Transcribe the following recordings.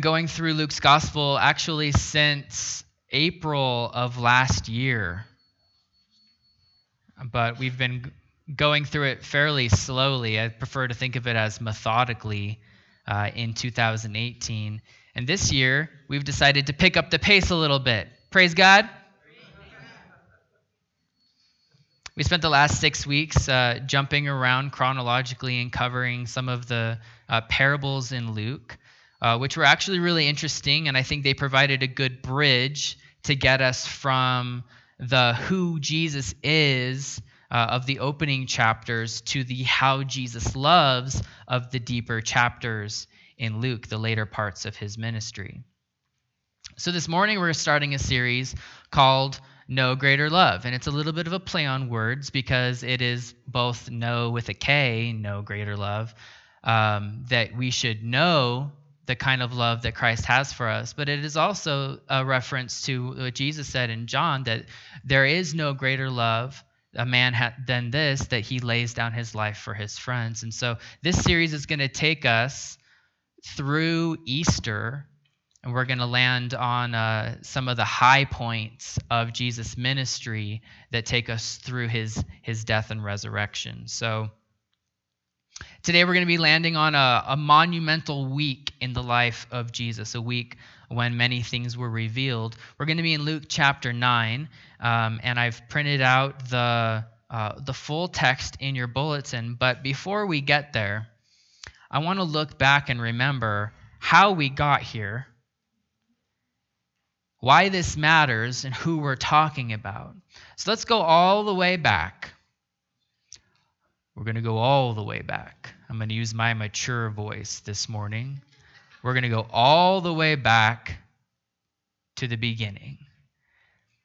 going through Luke's gospel actually since April of last year. But we've been going through it fairly slowly. I prefer to think of it as methodically uh, in 2018. And this year, we've decided to pick up the pace a little bit. Praise God. We spent the last six weeks uh, jumping around chronologically and covering some of the uh, parables in Luke uh, which were actually really interesting, and I think they provided a good bridge to get us from the who Jesus is uh, of the opening chapters to the how Jesus loves of the deeper chapters in Luke, the later parts of his ministry. So this morning we're starting a series called No Greater Love, and it's a little bit of a play on words because it is both no with a K, no greater love, um, that we should know the kind of love that Christ has for us, but it is also a reference to what Jesus said in John that there is no greater love a man ha- than this that he lays down his life for his friends. And so this series is going to take us through Easter and we're going to land on uh, some of the high points of Jesus' ministry that take us through his his death and resurrection. So Today, we're going to be landing on a, a, monumental week in the life of Jesus, a week when many things were revealed. We're going to be in Luke chapter 9, um, and I've printed out the, uh, the full text in your bulletin. But before we get there, I want to look back and remember how we got here, why this matters, and who we're talking about. So let's go all the way back we're going to go all the way back. I'm going to use my mature voice this morning. We're going to go all the way back to the beginning.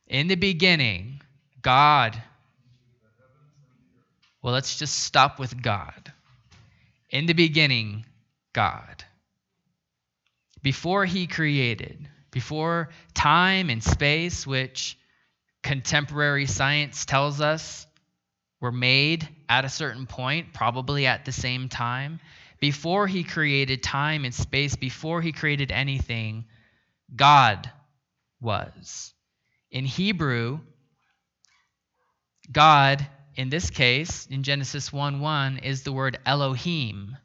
In the beginning, God. Well, let's just stop with God. In the beginning, God. Before he created, before time and space, which contemporary science tells us were made at a certain point, probably at the same time. Before he created time and space, before he created anything, God was. In Hebrew, God, in this case, in Genesis 1 1, is the word Elohim.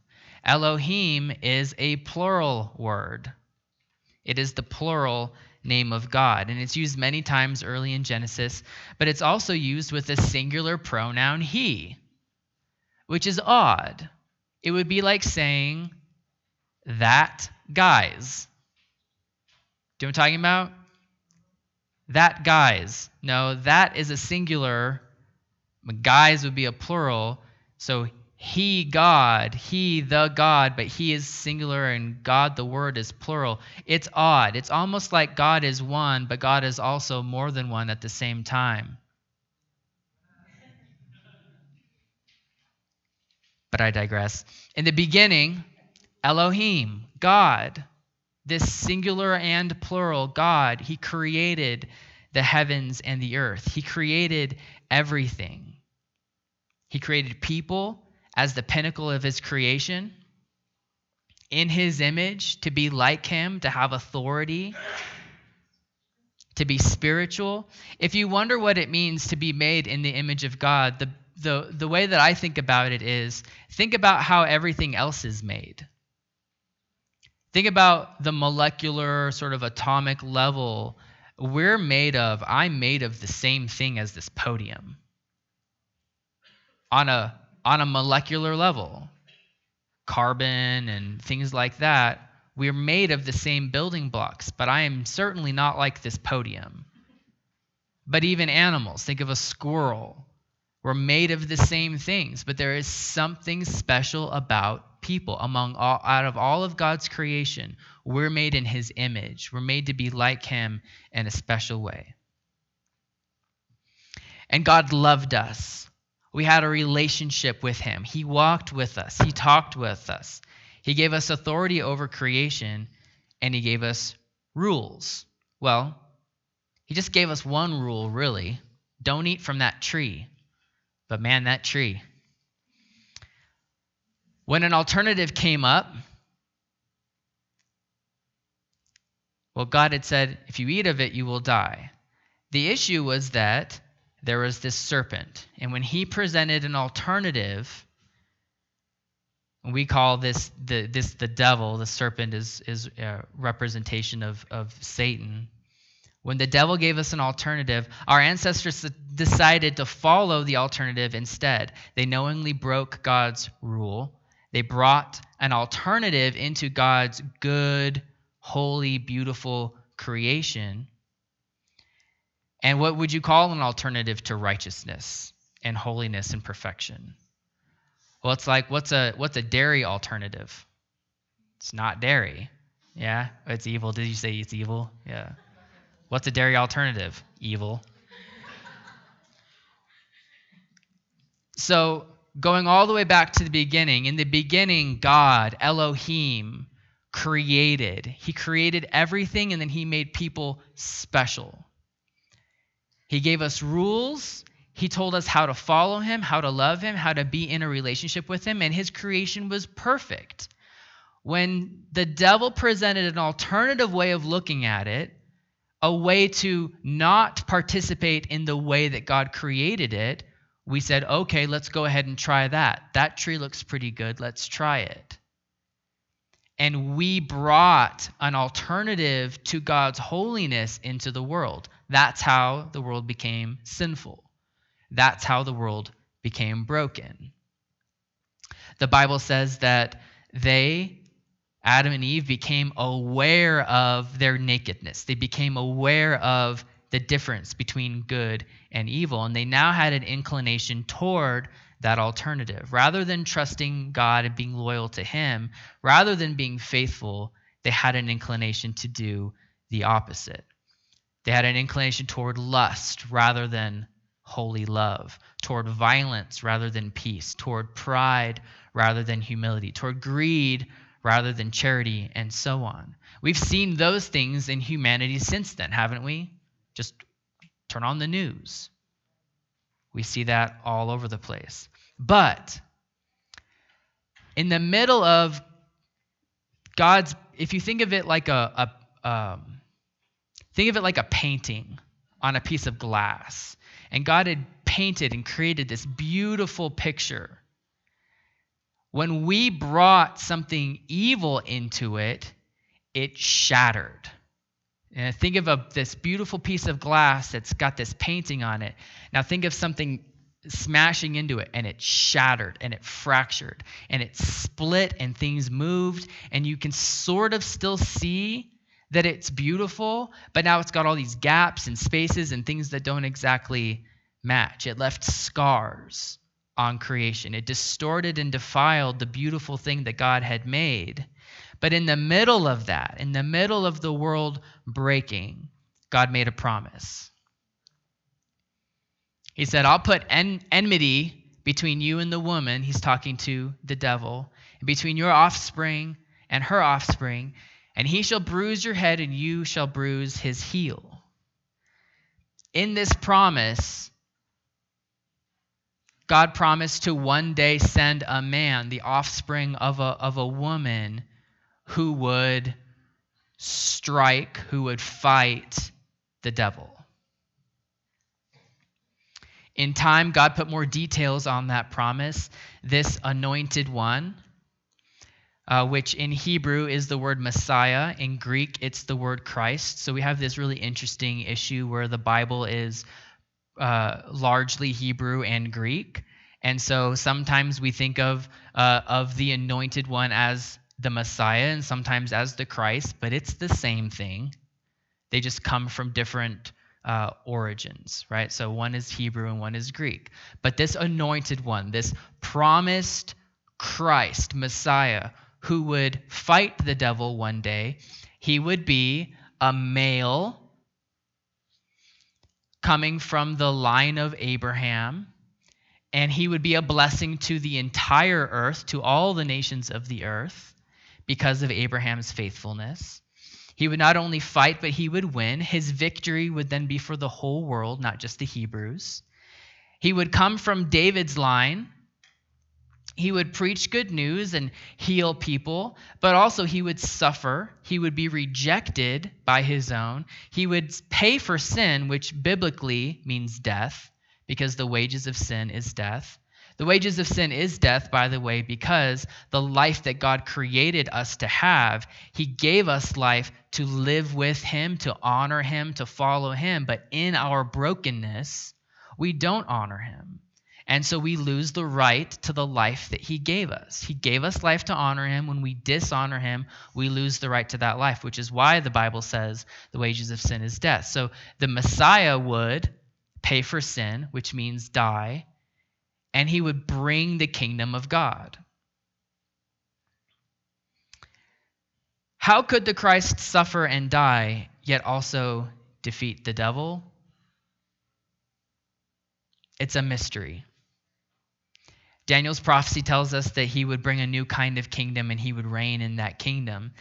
Elohim is a plural word, it is the plural name of God. And it's used many times early in Genesis, but it's also used with a singular pronoun he, which is odd. It would be like saying, that guys. Do you know what I'm talking about? That guys. No, that is a singular. Guys would be a plural. So he God, he the God, but he is singular and God the word is plural. It's odd. It's almost like God is one, but God is also more than one at the same time. I digress. In the beginning, Elohim, God, this singular and plural God, he created the heavens and the earth. He created everything. He created people as the pinnacle of his creation, in his image, to be like him, to have authority, to be spiritual. If you wonder what it means to be made in the image of God, the, the, the way that I think about it is think about how everything else is made. Think about the molecular, sort of atomic level. We're made of, I'm made of the same thing as this podium. On a on a molecular level. Carbon and things like that, we're made of the same building blocks, but I am certainly not like this podium. But even animals, think of a squirrel. We're made of the same things, but there is something special about people among all, out of all of God's creation. We're made in his image. We're made to be like him in a special way. And God loved us we had a relationship with him. He walked with us, he talked with us. He gave us authority over creation, and he gave us rules. Well, he just gave us one rule, really don't eat from that tree. But man, that tree. When an alternative came up, Well, God had said, if you eat of it, you will die. The issue was that there was this serpent. And when he presented an alternative, we call this the, this the devil, the serpent is, is a representation of, of Satan. When the devil gave us an alternative, our ancestors decided to follow the alternative instead. They knowingly broke God's rule. They brought an alternative into God's good, holy, beautiful creation. And what would you call an alternative to righteousness and holiness and perfection? Well, it's like what's a what's a dairy alternative? It's not dairy. Yeah, it's evil. Did you say it's evil? Yeah. What's a dairy alternative? Evil. so, going all the way back to the beginning, in the beginning, God, Elohim, created. He created everything and then he made people special. He gave us rules. He told us how to follow him, how to love him, how to be in a relationship with him, and his creation was perfect. When the devil presented an alternative way of looking at it, a way to not participate in the way that God created it, we said, okay, let's go ahead and try that. That tree looks pretty good. Let's try it. And we brought an alternative to God's holiness into the world. That's how the world became sinful. That's how the world became broken. The Bible says that they Adam and Eve became aware of their nakedness. They became aware of the difference between good and evil. And they now had an inclination toward that alternative. Rather than trusting God and being loyal to Him, rather than being faithful, they had an inclination to do the opposite. They had an inclination toward lust rather than holy love, toward violence rather than peace, toward pride rather than humility, toward greed rather than charity, and so on. We've seen those things in humanity since then, haven't we? Just turn on the news. We see that all over the place. But in the middle of God's, if you think of it like a, a um, think of it like a painting on a piece of glass, and God had painted and created this beautiful picture when we brought something evil into it, it shattered. And think of a, this beautiful piece of glass that's got this painting on it. Now think of something smashing into it and it shattered and it fractured and it split and things moved and you can sort of still see that it's beautiful, but now it's got all these gaps and spaces and things that don't exactly match. It left scars on creation. It distorted and defiled the beautiful thing that God had made. But in the middle of that, in the middle of the world breaking, God made a promise. He said, I'll put en- enmity between you and the woman, he's talking to the devil, and between your offspring and her offspring, and he shall bruise your head, and you shall bruise his heel. In this promise, God promised to one day send a man, the offspring of a, of a woman, who would strike, who would fight the devil. In time, God put more details on that promise. This anointed one, uh, which in Hebrew is the word Messiah, in Greek, it's the word Christ. So we have this really interesting issue where the Bible is uh, largely Hebrew and Greek. And so sometimes we think of, uh, of the anointed one as the Messiah and sometimes as the Christ, but it's the same thing. They just come from different uh, origins, right? So one is Hebrew and one is Greek. But this anointed one, this promised Christ, Messiah, who would fight the devil one day, he would be a male coming from the line of Abraham, and he would be a blessing to the entire earth, to all the nations of the earth, because of Abraham's faithfulness. He would not only fight, but he would win. His victory would then be for the whole world, not just the Hebrews. He would come from David's line, he would preach good news and heal people, but also he would suffer. He would be rejected by his own. He would pay for sin, which biblically means death, because the wages of sin is death. The wages of sin is death, by the way, because the life that God created us to have, He gave us life to live with Him, to honor Him, to follow Him. But in our brokenness, we don't honor Him. And so we lose the right to the life that he gave us. He gave us life to honor him. When we dishonor him, we lose the right to that life, which is why the Bible says the wages of sin is death. So the Messiah would pay for sin, which means die, and he would bring the kingdom of God. How could the Christ suffer and die, yet also defeat the devil? It's a mystery. Daniel's prophecy tells us that he would bring a new kind of kingdom and he would reign in that kingdom.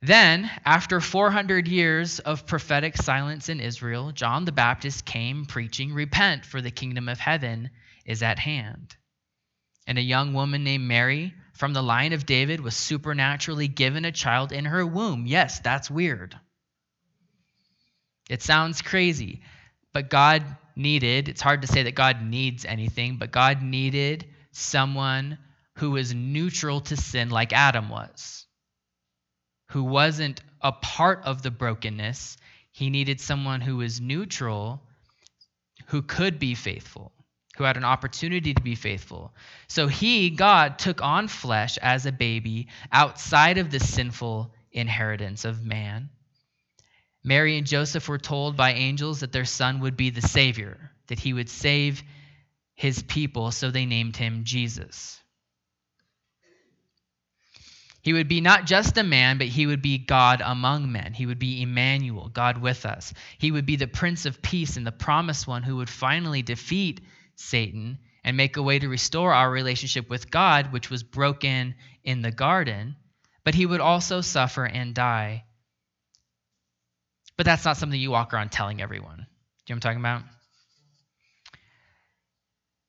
Then, after 400 years of prophetic silence in Israel, John the Baptist came preaching, Repent, for the kingdom of heaven is at hand. And a young woman named Mary from the line of David was supernaturally given a child in her womb. Yes, that's weird. It sounds crazy, but God needed, it's hard to say that God needs anything, but God needed someone who was neutral to sin like Adam was, who wasn't a part of the brokenness. He needed someone who was neutral, who could be faithful, who had an opportunity to be faithful. So he, God, took on flesh as a baby outside of the sinful inheritance of man. Mary and Joseph were told by angels that their son would be the Savior, that he would save his people, so they named him Jesus. He would be not just a man, but he would be God among men. He would be Emmanuel, God with us. He would be the Prince of Peace and the promised one who would finally defeat Satan and make a way to restore our relationship with God, which was broken in the garden. But he would also suffer and die. But that's not something you walk around telling everyone. Do you know what I'm talking about?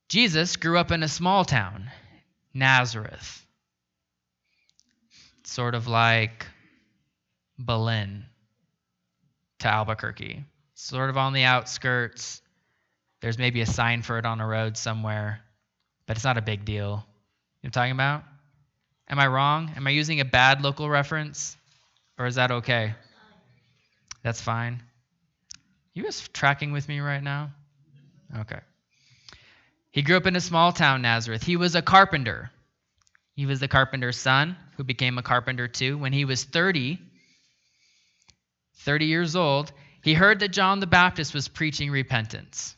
Jesus grew up in a small town, Nazareth. Sort of like Belen to Albuquerque. Sort of on the outskirts. There's maybe a sign for it on a road somewhere, but it's not a big deal. You know what I'm talking about? Am I wrong? Am I using a bad local reference? Or is that okay? That's fine. You guys tracking with me right now? Okay. He grew up in a small town, Nazareth. He was a carpenter. He was the carpenter's son, who became a carpenter too. When he was 30, 30 years old, he heard that John the Baptist was preaching repentance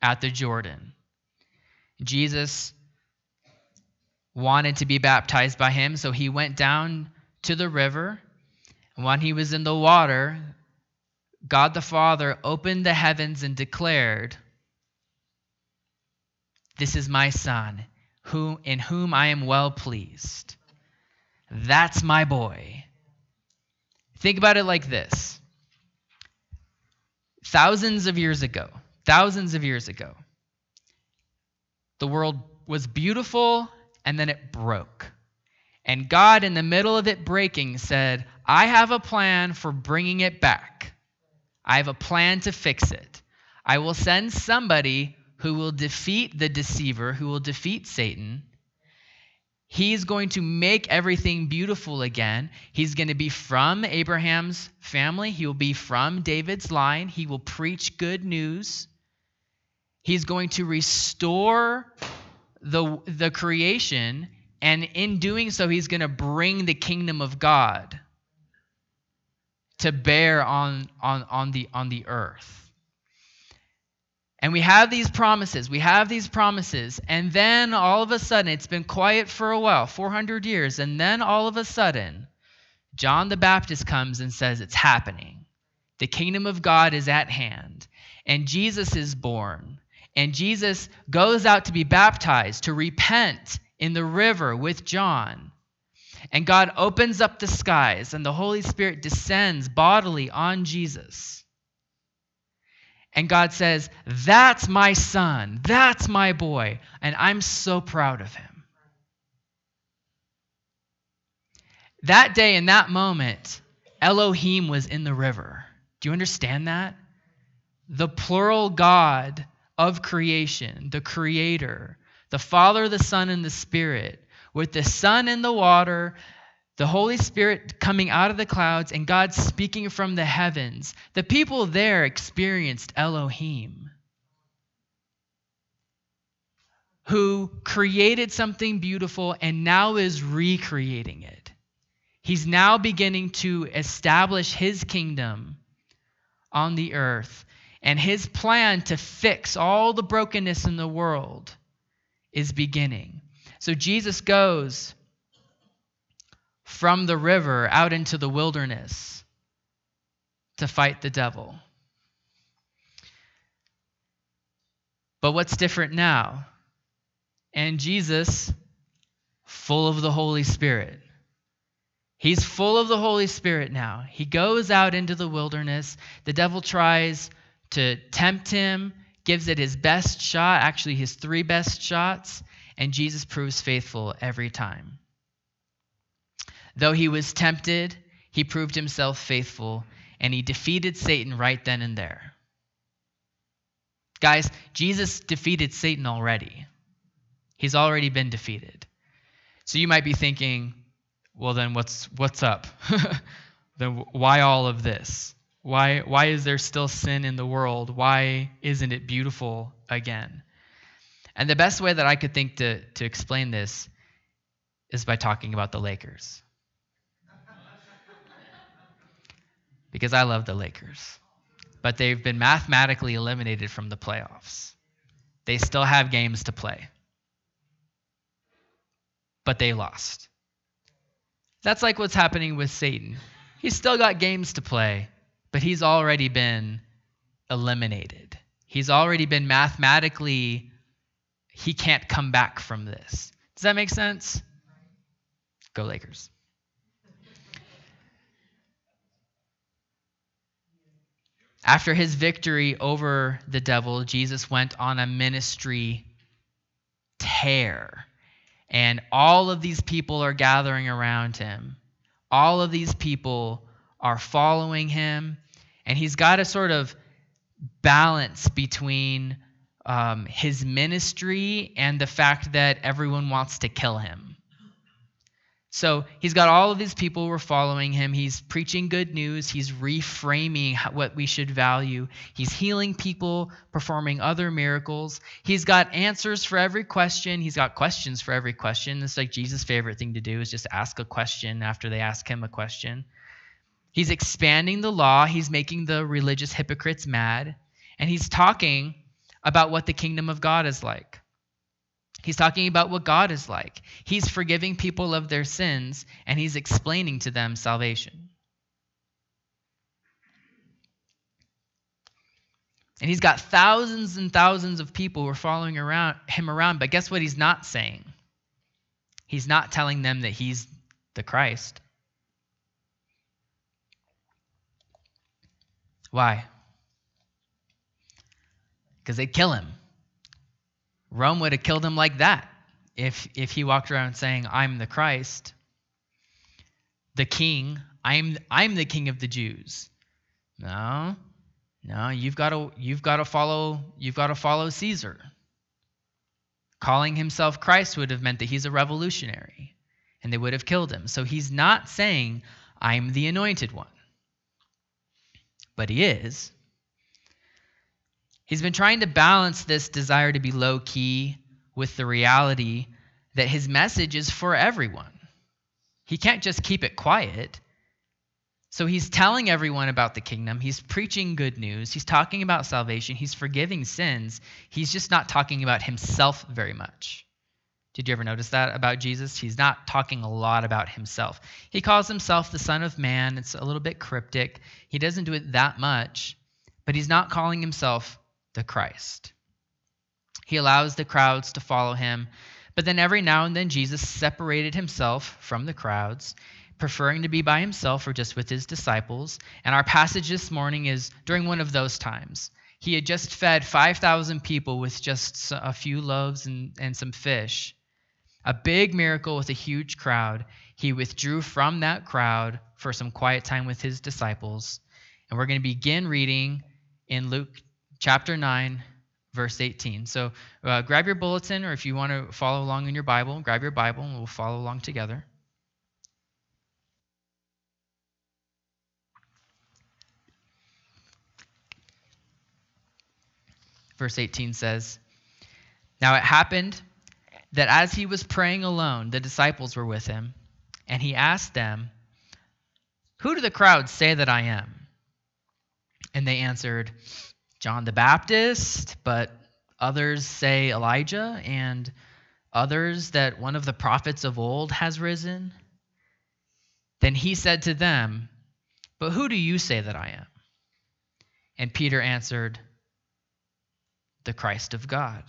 at the Jordan. Jesus wanted to be baptized by him, so he went down to the river. And when he was in the water, God the Father opened the heavens and declared, this is my son, who, in whom I am well pleased. That's my boy. Think about it like this thousands of years ago, thousands of years ago, the world was beautiful and then it broke. And God, in the middle of it breaking, said, I have a plan for bringing it back. I have a plan to fix it. I will send somebody who will defeat the deceiver, who will defeat Satan. He's going to make everything beautiful again. He's going to be from Abraham's family. He will be from David's line. He will preach good news. He's going to restore the, the creation, and in doing so, he's going to bring the kingdom of God to bear on, on, on, the, on the earth. And we have these promises. We have these promises. And then all of a sudden, it's been quiet for a while 400 years. And then all of a sudden, John the Baptist comes and says, It's happening. The kingdom of God is at hand. And Jesus is born. And Jesus goes out to be baptized, to repent in the river with John. And God opens up the skies, and the Holy Spirit descends bodily on Jesus. And God says, That's my son. That's my boy. And I'm so proud of him. That day, in that moment, Elohim was in the river. Do you understand that? The plural God of creation, the creator, the Father, the Son, and the Spirit, with the Son in the water, the Holy Spirit coming out of the clouds, and God speaking from the heavens. The people there experienced Elohim, who created something beautiful and now is recreating it. He's now beginning to establish his kingdom on the earth. And his plan to fix all the brokenness in the world is beginning. So Jesus goes from the river out into the wilderness to fight the devil. But what's different now? And Jesus, full of the Holy Spirit. He's full of the Holy Spirit now. He goes out into the wilderness. The devil tries to tempt him, gives it his best shot, actually, his three best shots, and Jesus proves faithful every time. Though he was tempted, he proved himself faithful, and he defeated Satan right then and there. Guys, Jesus defeated Satan already. He's already been defeated. So you might be thinking, well then what's what's up? then why all of this? Why why is there still sin in the world? Why isn't it beautiful again? And the best way that I could think to, to explain this is by talking about the Lakers. Because I love the Lakers. But they've been mathematically eliminated from the playoffs. They still have games to play. But they lost. That's like what's happening with Satan. He's still got games to play, but he's already been eliminated. He's already been mathematically, he can't come back from this. Does that make sense? Go Lakers. After his victory over the devil, Jesus went on a ministry tear. And all of these people are gathering around him. All of these people are following him. And he's got a sort of balance between um, his ministry and the fact that everyone wants to kill him. So he's got all of his people who are following him. He's preaching good news. He's reframing what we should value. He's healing people, performing other miracles. He's got answers for every question. He's got questions for every question. It's like Jesus' favorite thing to do is just ask a question after they ask him a question. He's expanding the law. He's making the religious hypocrites mad. And he's talking about what the kingdom of God is like. He's talking about what God is like. He's forgiving people of their sins and he's explaining to them salvation. And he's got thousands and thousands of people who are following around him around, but guess what he's not saying? He's not telling them that he's the Christ. Why? Because they'd kill him. Rome would have killed him like that if, if he walked around saying, I'm the Christ, the king, I'm, I'm the king of the Jews. No, no, you've got to, you've got to follow, you've got to follow Caesar. Calling himself Christ would have meant that he's a revolutionary and they would have killed him. So he's not saying, I'm the anointed one. But he is. He's been trying to balance this desire to be low key with the reality that his message is for everyone. He can't just keep it quiet. So he's telling everyone about the kingdom. He's preaching good news. He's talking about salvation. He's forgiving sins. He's just not talking about himself very much. Did you ever notice that about Jesus? He's not talking a lot about himself. He calls himself the Son of Man. It's a little bit cryptic. He doesn't do it that much, but he's not calling himself the Christ. He allows the crowds to follow him, but then every now and then Jesus separated himself from the crowds, preferring to be by himself or just with his disciples. And our passage this morning is during one of those times. He had just fed 5,000 people with just a few loaves and, and some fish. A big miracle with a huge crowd. He withdrew from that crowd for some quiet time with his disciples. And we're going to begin reading in Luke chapter 9, verse 18. So uh, grab your bulletin, or if you want to follow along in your Bible, grab your Bible and we'll follow along together. Verse 18 says, Now it happened that as he was praying alone, the disciples were with him, and he asked them, Who do the crowds say that I am? And they answered, John the Baptist, but others say Elijah, and others that one of the prophets of old has risen. Then he said to them, But who do you say that I am? And Peter answered, The Christ of God.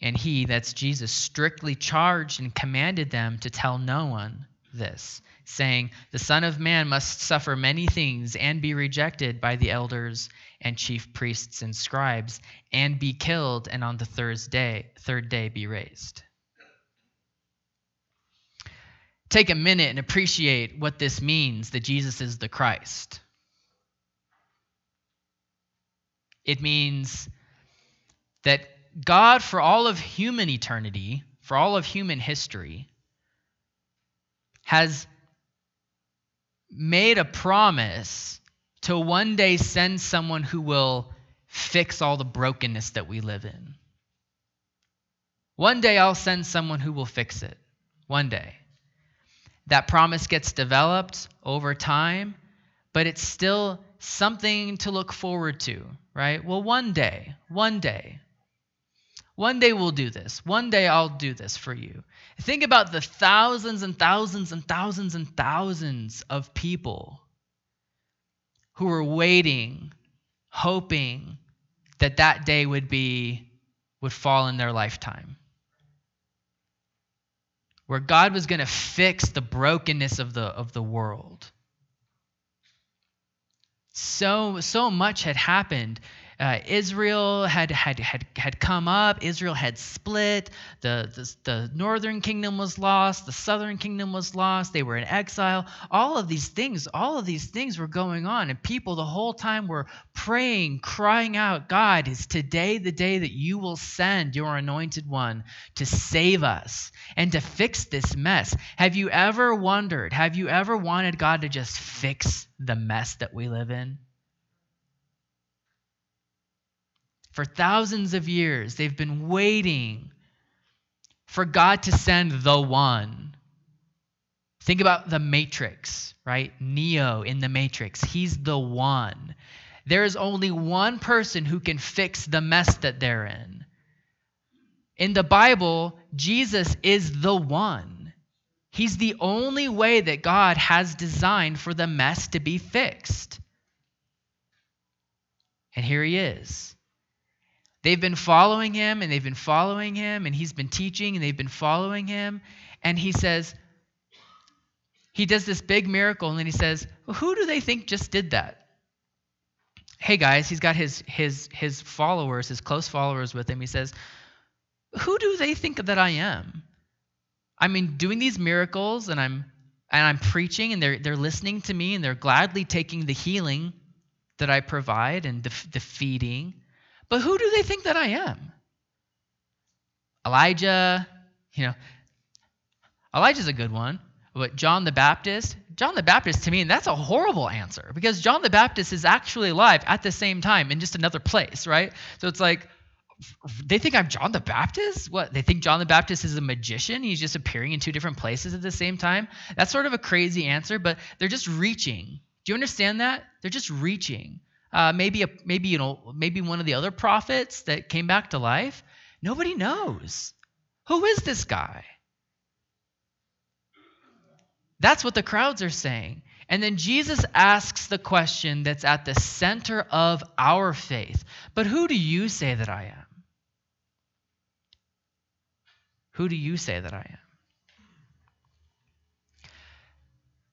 And he, that's Jesus, strictly charged and commanded them to tell no one this, saying, The Son of Man must suffer many things and be rejected by the elders and chief priests and scribes, and be killed, and on the third day, third day be raised. Take a minute and appreciate what this means that Jesus is the Christ. It means that God, for all of human eternity, for all of human history, has made a promise to one day send someone who will fix all the brokenness that we live in. One day I'll send someone who will fix it. One day. That promise gets developed over time, but it's still something to look forward to, right? Well, one day, one day, one day we'll do this. One day I'll do this for you. Think about the thousands and thousands and thousands and thousands of people who were waiting, hoping that that day would be would fall in their lifetime. Where God was going to fix the brokenness of the of the world. So so much had happened uh, Israel had, had, had, had come up, Israel had split, the, the, the northern kingdom was lost, the southern kingdom was lost, they were in exile. All of these things, all of these things were going on, and people the whole time were praying, crying out, God, is today the day that you will send your anointed one to save us and to fix this mess? Have you ever wondered, have you ever wanted God to just fix the mess that we live in? For thousands of years, they've been waiting for God to send the one. Think about the Matrix, right? Neo in the Matrix. He's the one. There is only one person who can fix the mess that they're in. In the Bible, Jesus is the one. He's the only way that God has designed for the mess to be fixed. And here he is. They've been following him and they've been following him and he's been teaching and they've been following him. And he says, he does this big miracle and then he says, well, Who do they think just did that? Hey guys, he's got his his his followers, his close followers with him. He says, Who do they think that I am? I mean, doing these miracles and I'm and I'm preaching and they're they're listening to me and they're gladly taking the healing that I provide and the, the feeding. But who do they think that I am? Elijah, you know, Elijah's a good one. But John the Baptist, John the Baptist to me, and that's a horrible answer because John the Baptist is actually alive at the same time in just another place, right? So it's like, they think I'm John the Baptist? What? They think John the Baptist is a magician? He's just appearing in two different places at the same time? That's sort of a crazy answer, but they're just reaching. Do you understand that? They're just reaching uh, maybe a, maybe you know maybe one of the other prophets that came back to life. Nobody knows. Who is this guy? That's what the crowds are saying. And then jesus asks the question that's at the center of our faith. But who do you say that i am? Who do you say that i am?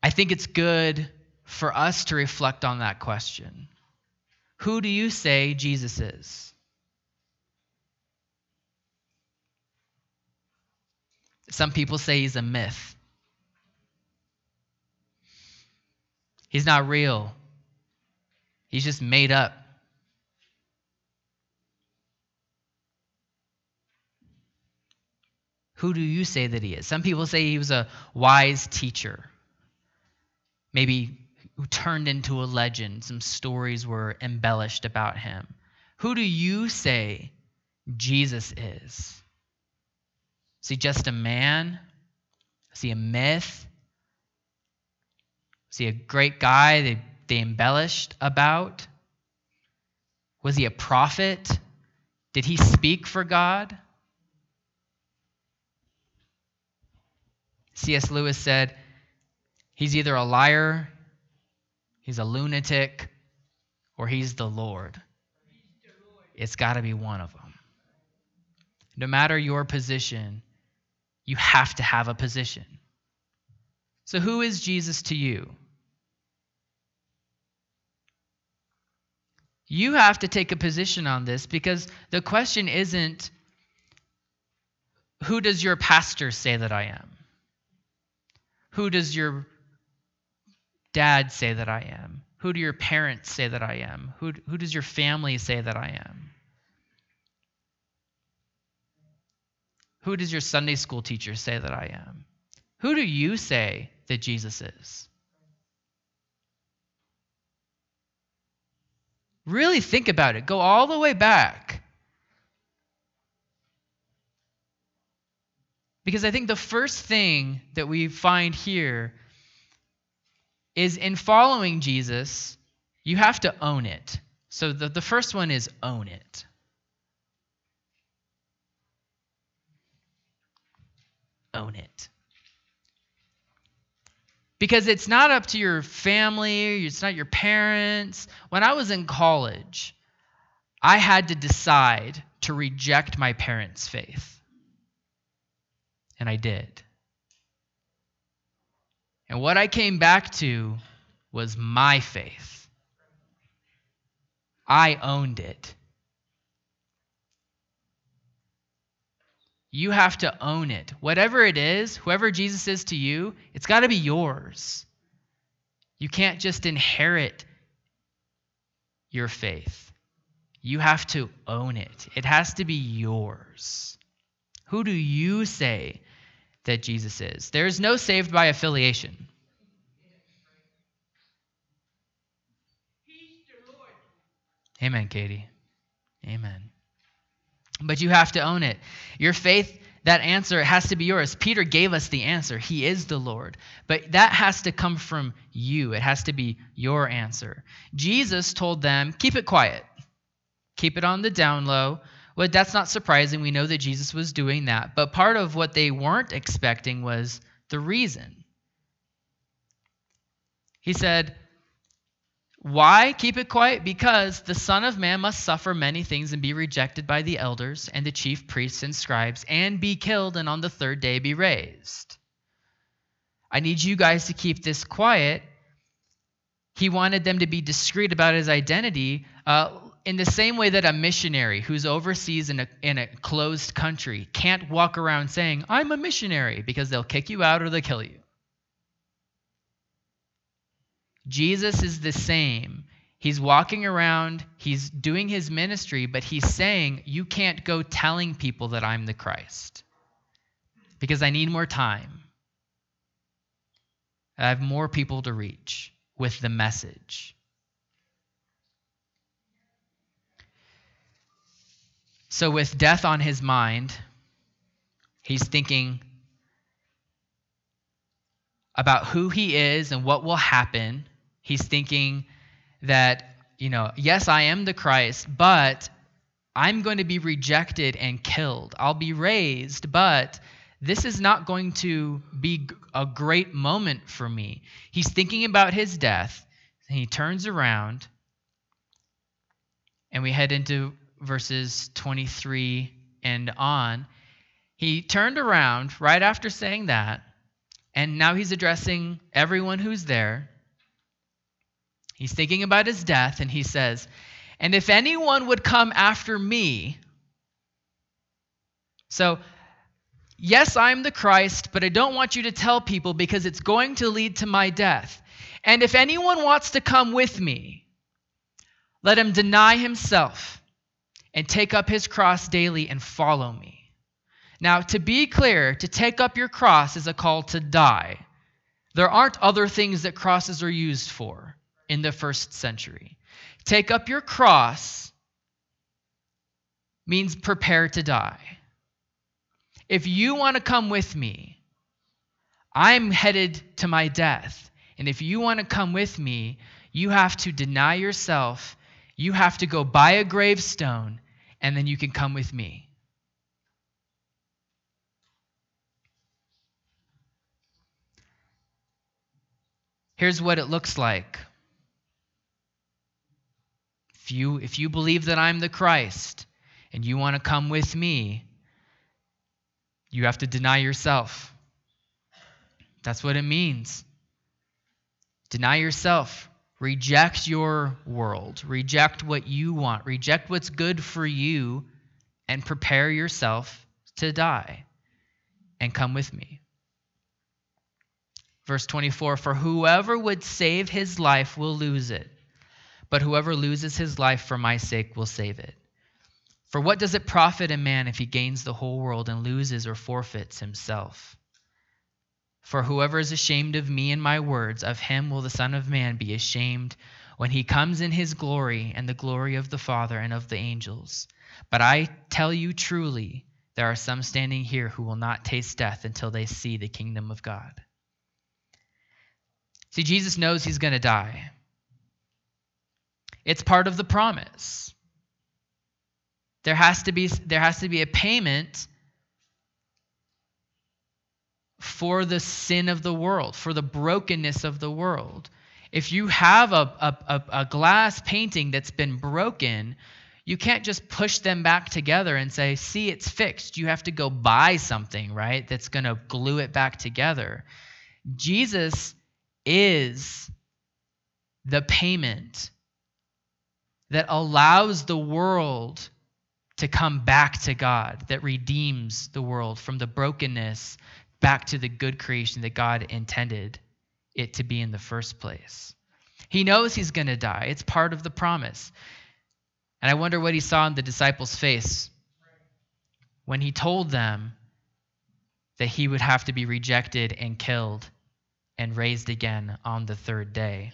I think it's good for us to reflect on that question Who do you say Jesus is? Some people say he's a myth. He's not real. He's just made up. Who do you say that he is? Some people say he was a wise teacher. Maybe who turned into a legend. Some stories were embellished about him. Who do you say Jesus is? Is he just a man? Is he a myth? Is he a great guy they, they embellished about? Was he a prophet? Did he speak for God? C.S. Lewis said, He's either a liar, he's a lunatic, or he's the Lord. It's got to be one of them. No matter your position, you have to have a position. So, who is Jesus to you? You have to take a position on this because the question isn't who does your pastor say that I am? Who does your dad say that I am? Who do your parents say that I am? Who, who does your family say that I am? Who does your Sunday school teacher say that I am? Who do you say that Jesus is? Really think about it. Go all the way back. Because I think the first thing that we find here is in following Jesus, you have to own it. So the, the first one is own it. Own it. Because it's not up to your family, it's not your parents. When I was in college, I had to decide to reject my parents' faith. And I did. And what I came back to was my faith. I owned it. You have to own it. Whatever it is, whoever Jesus is to you, it's got to be yours. You can't just inherit your faith. You have to own it. It has to be yours. Who do you say that Jesus is? There is no saved by affiliation. Amen, Katie. Amen but you have to own it. Your faith, that answer has to be yours. Peter gave us the answer. He is the Lord. But that has to come from you, it has to be your answer. Jesus told them, keep it quiet, keep it on the down low. Well, that's not surprising. We know that Jesus was doing that. But part of what they weren't expecting was the reason. He said, why keep it quiet? Because the Son of Man must suffer many things and be rejected by the elders and the chief priests and scribes and be killed and on the third day be raised. I need you guys to keep this quiet. He wanted them to be discreet about his identity uh, in the same way that a missionary who's overseas in a, in a closed country can't walk around saying, I'm a missionary, because they'll kick you out or they'll kill you. Jesus is the same. He's walking around, he's doing his ministry, but he's saying, You can't go telling people that I'm the Christ because I need more time. I have more people to reach with the message. So, with death on his mind, he's thinking about who he is and what will happen He's thinking that, you know, yes, I am the Christ, but I'm going to be rejected and killed. I'll be raised, but this is not going to be a great moment for me. He's thinking about his death, and he turns around, and we head into verses 23 and on. He turned around right after saying that, and now he's addressing everyone who's there. He's thinking about his death, and he says, And if anyone would come after me, so yes, I'm the Christ, but I don't want you to tell people because it's going to lead to my death. And if anyone wants to come with me, let him deny himself and take up his cross daily and follow me. Now, to be clear, to take up your cross is a call to die. There aren't other things that crosses are used for in the first century. Take up your cross means prepare to die. If you want to come with me, I'm headed to my death. And if you want to come with me, you have to deny yourself. You have to go buy a gravestone, and then you can come with me. Here's what it looks like. If you, if you believe that I'm the Christ and you want to come with me, you have to deny yourself. That's what it means. Deny yourself. Reject your world. Reject what you want. Reject what's good for you and prepare yourself to die and come with me. Verse 24 For whoever would save his life will lose it, but whoever loses his life for my sake will save it. For what does it profit a man if he gains the whole world and loses or forfeits himself? For whoever is ashamed of me and my words, of him will the Son of Man be ashamed when he comes in his glory and the glory of the Father and of the angels. But I tell you truly, there are some standing here who will not taste death until they see the kingdom of God. See, Jesus knows he's going to die. It's part of the promise. There has to be there has to be a payment for the sin of the world, for the brokenness of the world. If you have a, a, a, glass painting that's been broken, you can't just push them back together and say, see, it's fixed. You have to go buy something, right, that's going to glue it back together. Jesus is the payment that allows the world to come back to God, that redeems the world from the brokenness back to the good creation that God intended it to be in the first place. He knows he's going to die, it's part of the promise. And I wonder what he saw in the disciples' face when he told them that he would have to be rejected and killed and raised again on the third day.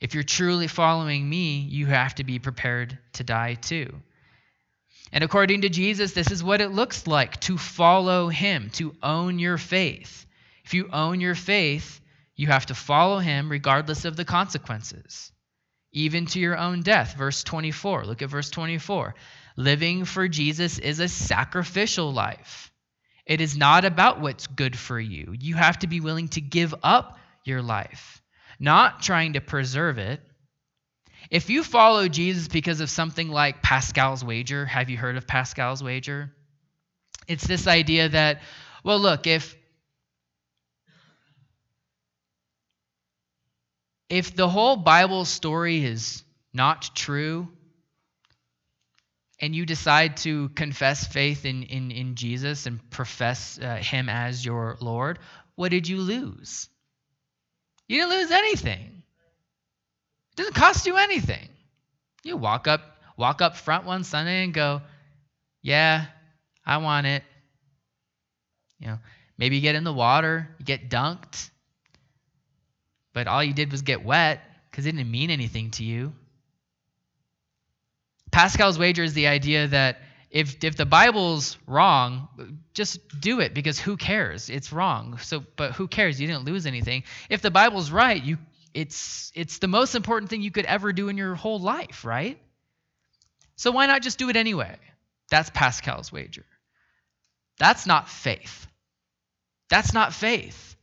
If you're truly following me, you have to be prepared to die too. And according to Jesus, this is what it looks like to follow him, to own your faith. If you own your faith, you have to follow him regardless of the consequences, even to your own death. Verse 24. Look at verse 24. Living for Jesus is a sacrificial life. It is not about what's good for you. You have to be willing to give up your life, not trying to preserve it. If you follow Jesus because of something like Pascal's wager, have you heard of Pascal's wager? It's this idea that, well, look, if if the whole Bible story is not true, and you decide to confess faith in, in, in Jesus and profess uh, him as your Lord, what did you lose? You didn't lose anything. Doesn't cost you anything. You walk up, walk up front one Sunday and go, Yeah, I want it. You know, maybe you get in the water, you get dunked, but all you did was get wet because it didn't mean anything to you. Pascal's wager is the idea that if if the Bible's wrong, just do it because who cares? It's wrong. So, but who cares? You didn't lose anything. If the Bible's right, you it's it's the most important thing you could ever do in your whole life, right? So why not just do it anyway? That's Pascal's wager. That's not faith. That's not faith.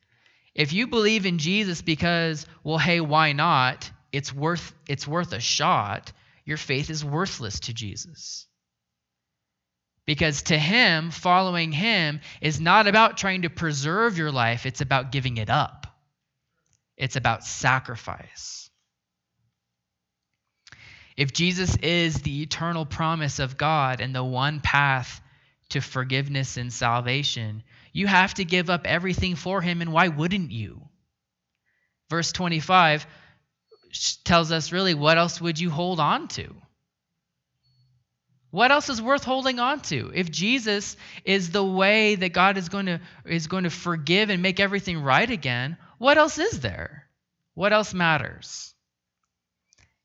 If you believe in Jesus because, well, hey, why not? It's worth it's worth a shot your faith is worthless to Jesus. Because to him, following him is not about trying to preserve your life, it's about giving it up. It's about sacrifice. if Jesus is the eternal promise of God and the one path to forgiveness and salvation, you have to give up everything for him, and why wouldn't you? Verse 25 tells us really what else would you hold on to? What else is worth holding on to? If Jesus is the way that God is going to is going to forgive and make everything right again, what else is there? What else matters?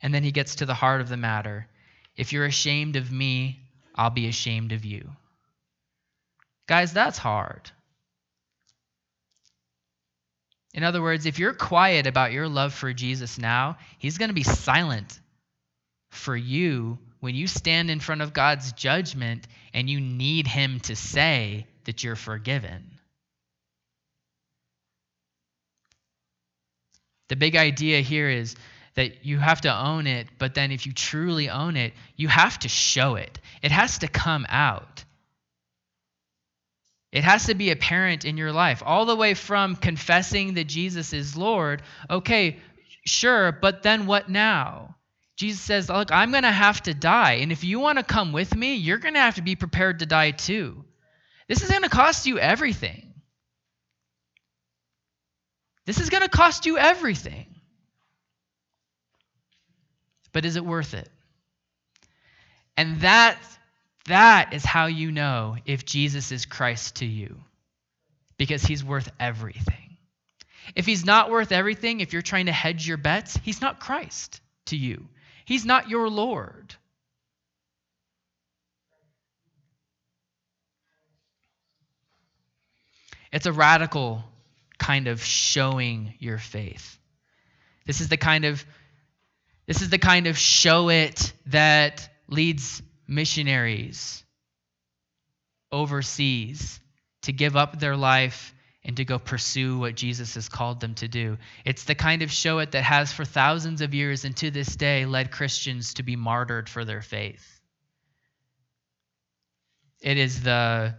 And then he gets to the heart of the matter. If you're ashamed of me, I'll be ashamed of you. Guys, that's hard. In other words, if you're quiet about your love for Jesus now, he's going to be silent for you when you stand in front of God's judgment and you need him to say that you're forgiven. The big idea here is that you have to own it, but then if you truly own it, you have to show it. It has to come out. It has to be apparent in your life, all the way from confessing that Jesus is Lord. Okay, sure, but then what now? Jesus says, Look, I'm going to have to die. And if you want to come with me, you're going to have to be prepared to die too. This is going to cost you everything. This is going to cost you everything. But is it worth it? And that that is how you know if Jesus is Christ to you. Because he's worth everything. If he's not worth everything, if you're trying to hedge your bets, he's not Christ to you. He's not your Lord. It's a radical kind of showing your faith. This is the kind of this is the kind of show it that leads missionaries overseas to give up their life and to go pursue what Jesus has called them to do. It's the kind of show it that has for thousands of years and to this day led Christians to be martyred for their faith. It is the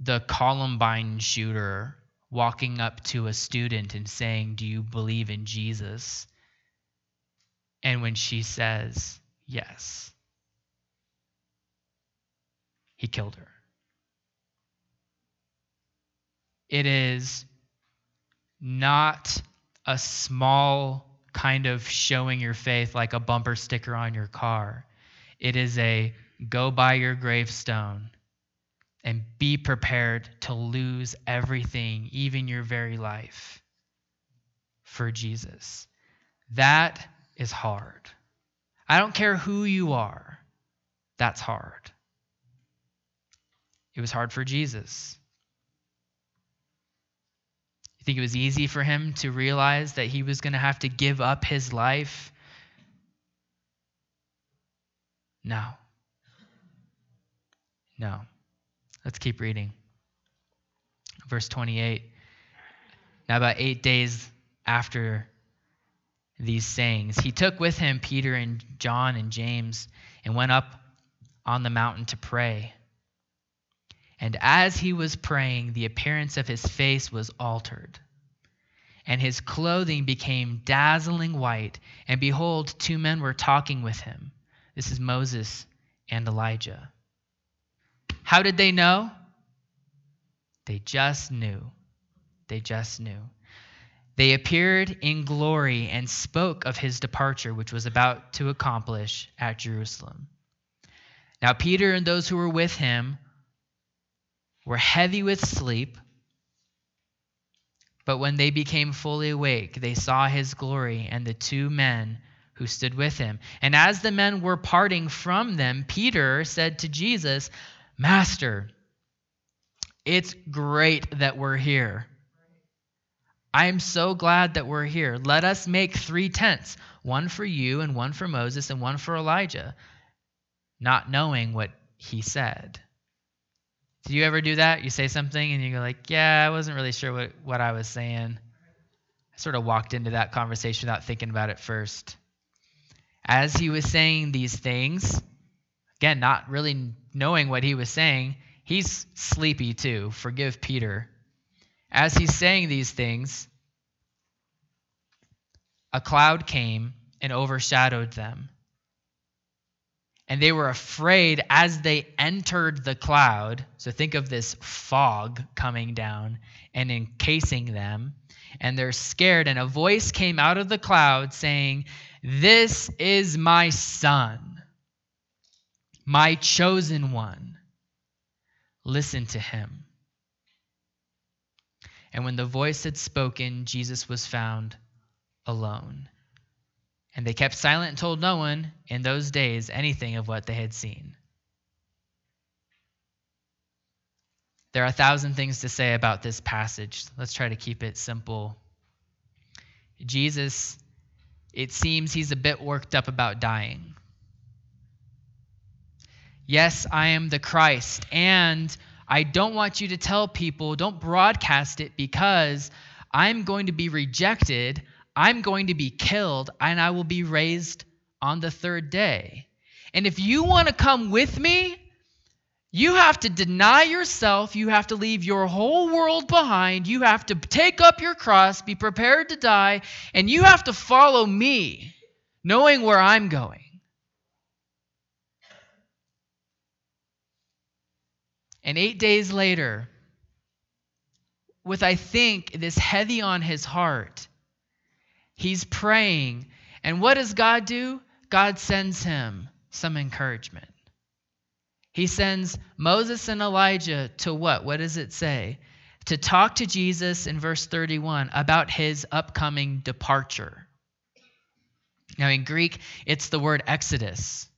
the Columbine shooter walking up to a student and saying, "Do you believe in Jesus?" And when she says, "Yes," he killed her. It is not a small kind of showing your faith like a bumper sticker on your car. It is a go buy your gravestone and be prepared to lose everything, even your very life, for Jesus. That is hard. I don't care who you are, that's hard. It was hard for Jesus. You think it was easy for him to realize that he was going to have to give up his life? No. No. Let's keep reading. Verse 28. Now, about eight days after these sayings, he took with him Peter and John and James and went up on the mountain to pray. And as he was praying, the appearance of his face was altered, and his clothing became dazzling white. And behold, two men were talking with him. This is Moses and Elijah. How did they know? They just knew. They just knew. They appeared in glory and spoke of his departure, which was about to accomplish at Jerusalem. Now, Peter and those who were with him were heavy with sleep. But when they became fully awake, they saw his glory and the two men who stood with him. And as the men were parting from them, Peter said to Jesus, Master, it's great that we're here. I am so glad that we're here. Let us make three tents one for you, and one for Moses, and one for Elijah, not knowing what he said. Do you ever do that? You say something and you go like, "Yeah, I wasn't really sure what what I was saying." I sort of walked into that conversation without thinking about it first. As he was saying these things, again, not really knowing what he was saying, he's sleepy too. Forgive Peter. As he's saying these things, a cloud came and overshadowed them. and they were afraid as they entered the cloud. So think of this fog coming down and encasing them. And they're scared, and a voice came out of the cloud saying, This is my son, my chosen one. Listen to him. And when the voice had spoken, Jesus was found alone. And they kept silent and told no one in those days anything of what they had seen. There are a thousand things to say about this passage. Let's try to keep it simple. Jesus, it seems he's a bit worked up about dying. Yes, I am the Christ, and I don't want you to tell people, don't broadcast it because I'm going to be rejected. I'm going to be killed, and I will be raised on the third day. And if you want to come with me, you have to deny yourself. You have to leave your whole world behind. You have to take up your cross, be prepared to die, and you have to follow me, knowing where I'm going. And eight days later, with I think this heavy on his heart, he's praying. And what does God do? God sends him some encouragement. He sends Moses and Elijah to what? What does it say? To talk to Jesus in verse 31 about his upcoming departure. Now, in Greek, it's the word exodus,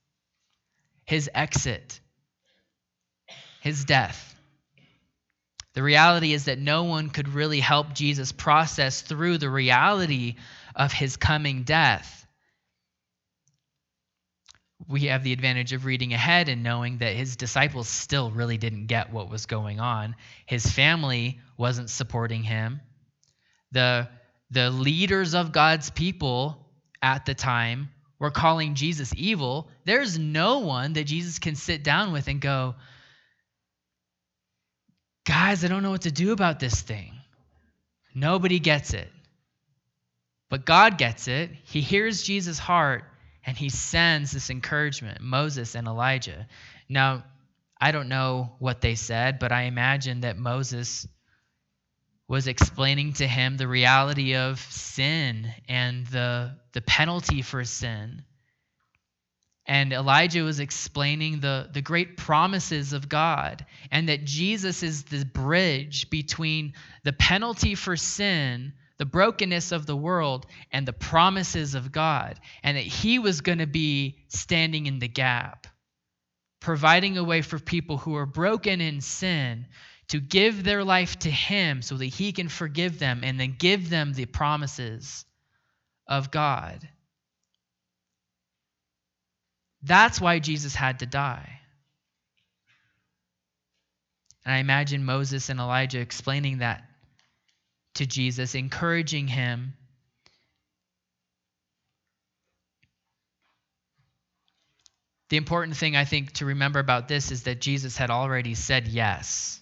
his exit his death. The reality is that no one could really help Jesus process through the reality of his coming death. We have the advantage of reading ahead and knowing that his disciples still really didn't get what was going on. His family wasn't supporting him. The, the leaders of God's people at the time were calling Jesus evil. There's no one that Jesus can sit down with and go, Guys, I don't know what to do about this thing. Nobody gets it. But God gets it. He hears Jesus' heart and he sends this encouragement Moses and Elijah. Now, I don't know what they said, but I imagine that Moses was explaining to him the reality of sin and the, the penalty for sin. And Elijah was explaining the, the great promises of God and that Jesus is the bridge between the penalty for sin, the brokenness of the world, and the promises of God. And that he was going to be standing in the gap, providing a way for people who are broken in sin to give their life to him so that he can forgive them and then give them the promises of God. That's why Jesus had to die. And I imagine Moses and Elijah explaining that to Jesus, encouraging him. The important thing I think to remember about this is that Jesus had already said yes.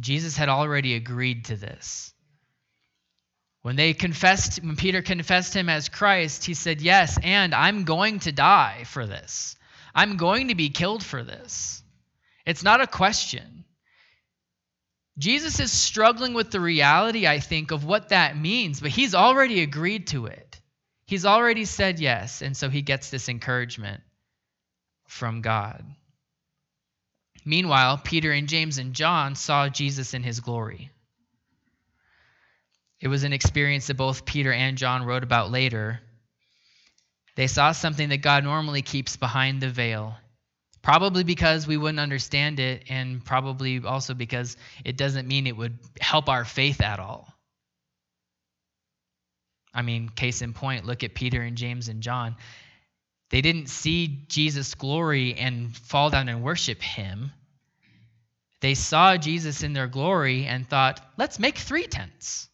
Jesus had already agreed to this. When they confessed, when Peter confessed him as Christ, he said, Yes, and I'm going to die for this. I'm going to be killed for this. It's not a question. Jesus is struggling with the reality, I think, of what that means, but he's already agreed to it. He's already said yes, and so he gets this encouragement from God. Meanwhile, Peter and James and John saw Jesus in his glory. It was an experience that both Peter and John wrote about later. They saw something that God normally keeps behind the veil, probably because we wouldn't understand it, and probably also because it doesn't mean it would help our faith at all. I mean, case in point, look at Peter and James and John. They didn't see Jesus' glory and fall down and worship him. They saw Jesus in their glory and thought, let's make three tents.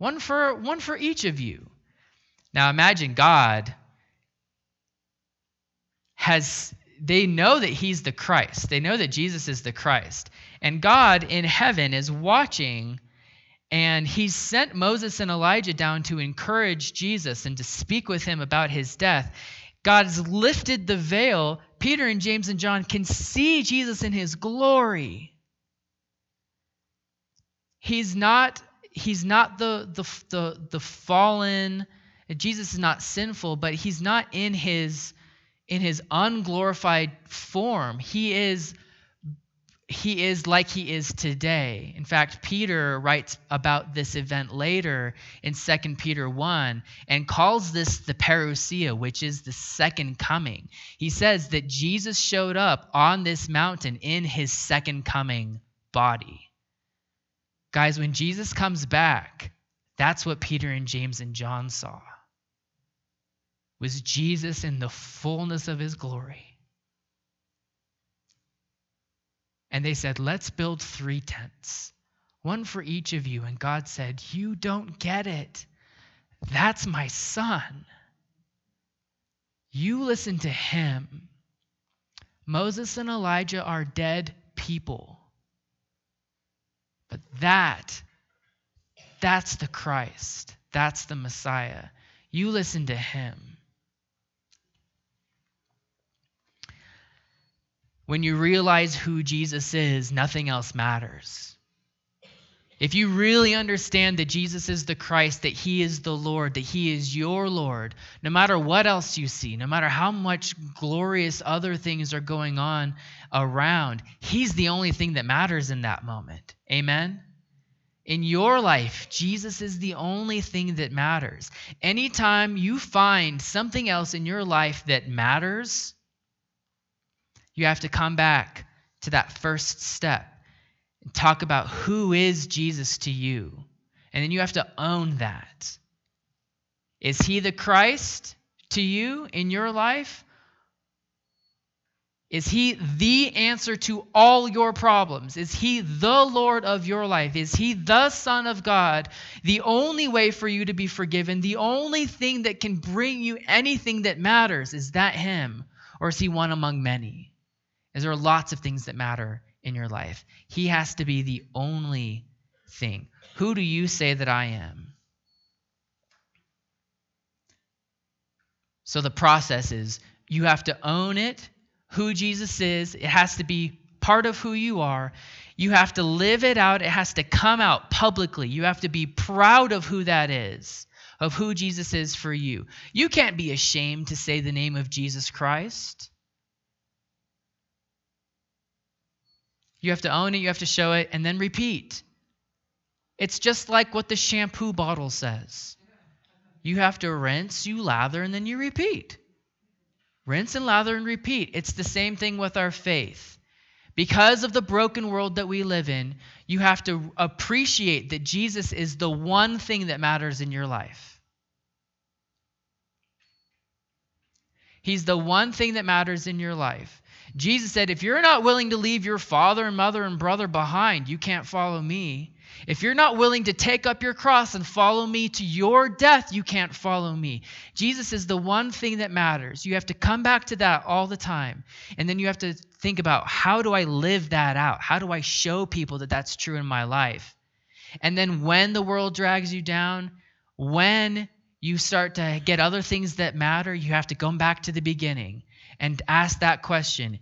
One for one for each of you. Now imagine God has they know that he's the Christ. They know that Jesus is the Christ. And God in heaven is watching And he sent Moses and Elijah down to encourage Jesus and to speak with him about his death. God has lifted the veil. Peter and James and John can see Jesus in his glory. He's not he's not the the the, the fallen Jesus is not sinful, but he's not in his in his unglorified form. He is he is like he is today. In fact, Peter writes about this event later in 2 Peter 1 and calls this the parousia, which is the second coming. He says that Jesus showed up on this mountain in his second coming body. Guys, when Jesus comes back, that's what Peter and James and John saw. Was Jesus in the fullness of his glory. And they said, Let's build three tents, one for each of you. And God said, You don't get it. That's my son. You listen to him. Moses and Elijah are dead people. But that, that's the Christ. That's the Messiah. You listen to him. When you realize who Jesus is, nothing else matters. If you really understand that Jesus is the Christ, that He is the Lord, that He is your Lord, no matter what else you see, no matter how much glorious other things are going on around, He's the only thing that matters in that moment. Amen? In your life, Jesus is the only thing that matters. Anytime you find something else in your life that matters, you have to come back to that first step and talk about who is Jesus to you. And then you have to own that. Is he the Christ to you in your life? Is he the answer to all your problems? Is he the Lord of your life? Is he the Son of God? The only way for you to be forgiven, the only thing that can bring you anything that matters, is that him? Or is he one among many? is there are lots of things that matter in your life. He has to be the only thing. Who do you say that I am? So the process is you have to own it, who Jesus is. It has to be part of who you are. You have to live it out. It has to come out publicly. You have to be proud of who that is, of who Jesus is for you. You can't be ashamed to say the name of Jesus Christ. You have to own it, you have to show it, and then repeat. It's just like what the shampoo bottle says. You have to rinse, you lather, and then you repeat. Rinse and lather and repeat. It's the same thing with our faith. Because of the broken world that we live in, you have to appreciate that Jesus is the one thing that matters in your life. He's the one thing that matters in your life. Jesus said, If you're not willing to leave your father and mother and brother behind, you can't follow me. If you're not willing to take up your cross and follow me to your death, you can't follow me. Jesus is the one thing that matters. You have to come back to that all the time. And then you have to think about how do I live that out? How do I show people that that's true in my life? And then when the world drags you down, when you start to get other things that matter, you have to come back to the beginning and ask that question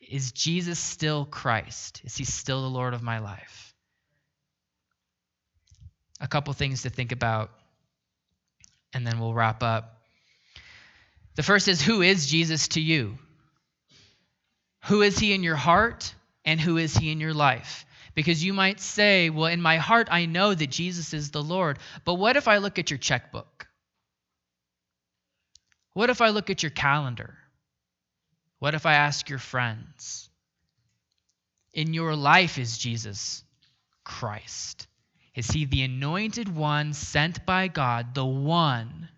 Is Jesus still Christ? Is he still the Lord of my life? A couple things to think about, and then we'll wrap up. The first is Who is Jesus to you? Who is he in your heart, and who is he in your life? Because you might say, Well, in my heart, I know that Jesus is the Lord. But what if I look at your checkbook? What if I look at your calendar? What if I ask your friends? In your life, is Jesus Christ? Is he the anointed one sent by God, the one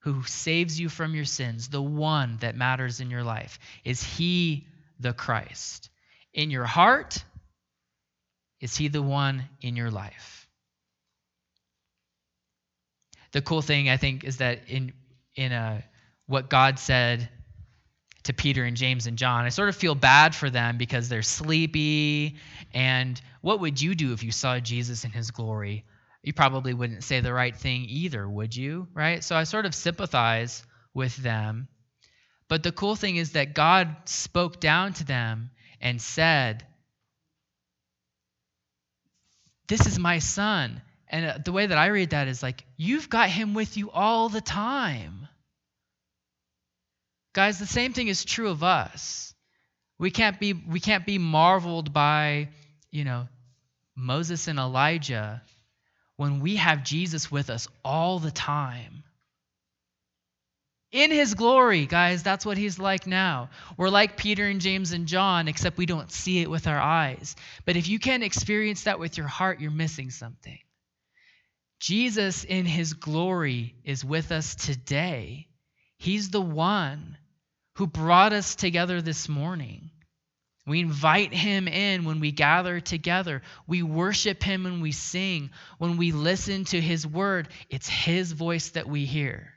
who saves you from your sins, the one that matters in your life? Is he the Christ? In your heart, is he the one in your life? The cool thing I think is that in in a, what God said to Peter and James and John. I sort of feel bad for them because they're sleepy. And what would you do if you saw Jesus in his glory? You probably wouldn't say the right thing either, would you? Right? So I sort of sympathize with them. But the cool thing is that God spoke down to them and said, This is my son. And uh, the way that I read that is like, You've got him with you all the time. Guys, the same thing is true of us. We can't be we can't be marveled by, you know, Moses and Elijah when we have Jesus with us all the time. In his glory, guys, that's what he's like now. We're like Peter and James and John, except we don't see it with our eyes. But if you can't experience that with your heart, you're missing something. Jesus in his glory is with us today. He's the one who brought us together this morning. We invite him in when we gather together. We worship him when we sing. When we listen to his word, it's his voice that we hear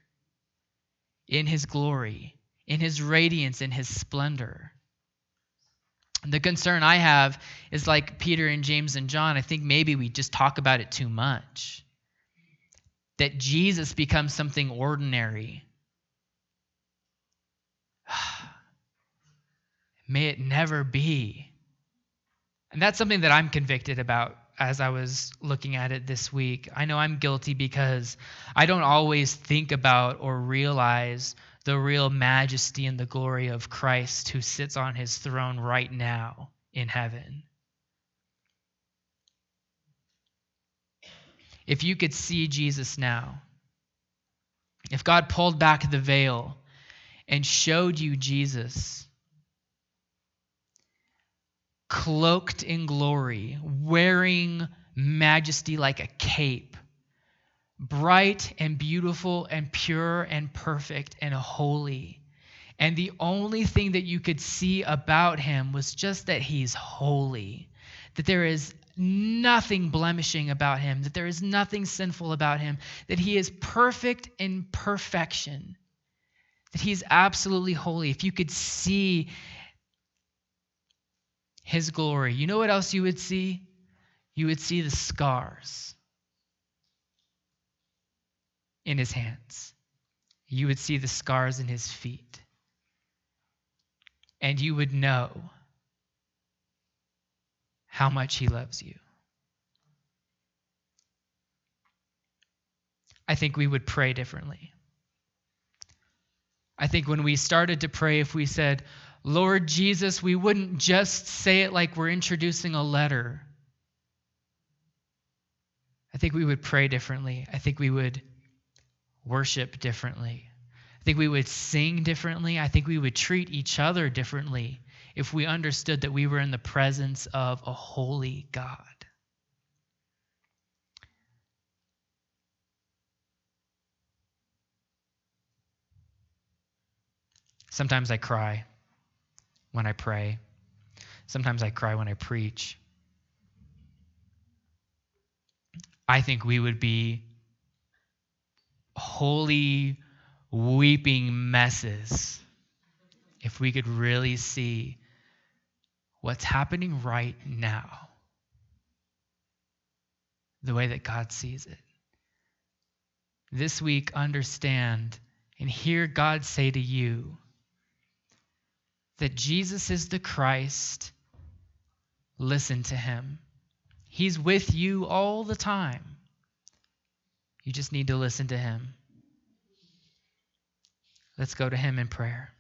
in his glory, in his radiance, in his splendor. The concern I have is like Peter and James and John, I think maybe we just talk about it too much. That Jesus becomes something ordinary May it never be. And that's something that I'm convicted about as I was looking at it this week. I know I'm guilty because I don't always think about or realize the real majesty and the glory of Christ who sits on his throne right now in heaven. If you could see Jesus now, if God pulled back the veil and showed you Jesus, cloaked in glory, wearing majesty like a cape, bright and beautiful and pure and perfect and holy. And the only thing that you could see about him was just that he's holy, that there is nothing blemishing about him, that there is nothing sinful about him, that he is perfect in perfection, that he's absolutely holy. If you could see his glory, you know what else you would see? You would see the scars in his hands. You would see the scars in his feet. And you would know how much he loves you. I think we would pray differently. I think when we started to pray, if we said, Lord Jesus, we wouldn't just say it like we're introducing a letter. I think we would pray differently. I think we would worship differently. I think we would sing differently. I think we would treat each other differently if we understood that we were in the presence of a holy God. Sometimes I cry when I pray. Sometimes I cry when I preach. I think we would be holy, weeping messes if we could really see what's happening right now the way that God sees it. This week, understand and hear God say to you, that Jesus is the Christ, listen to him. He's with you all the time. You just need to listen to him. Let's go to him in prayer.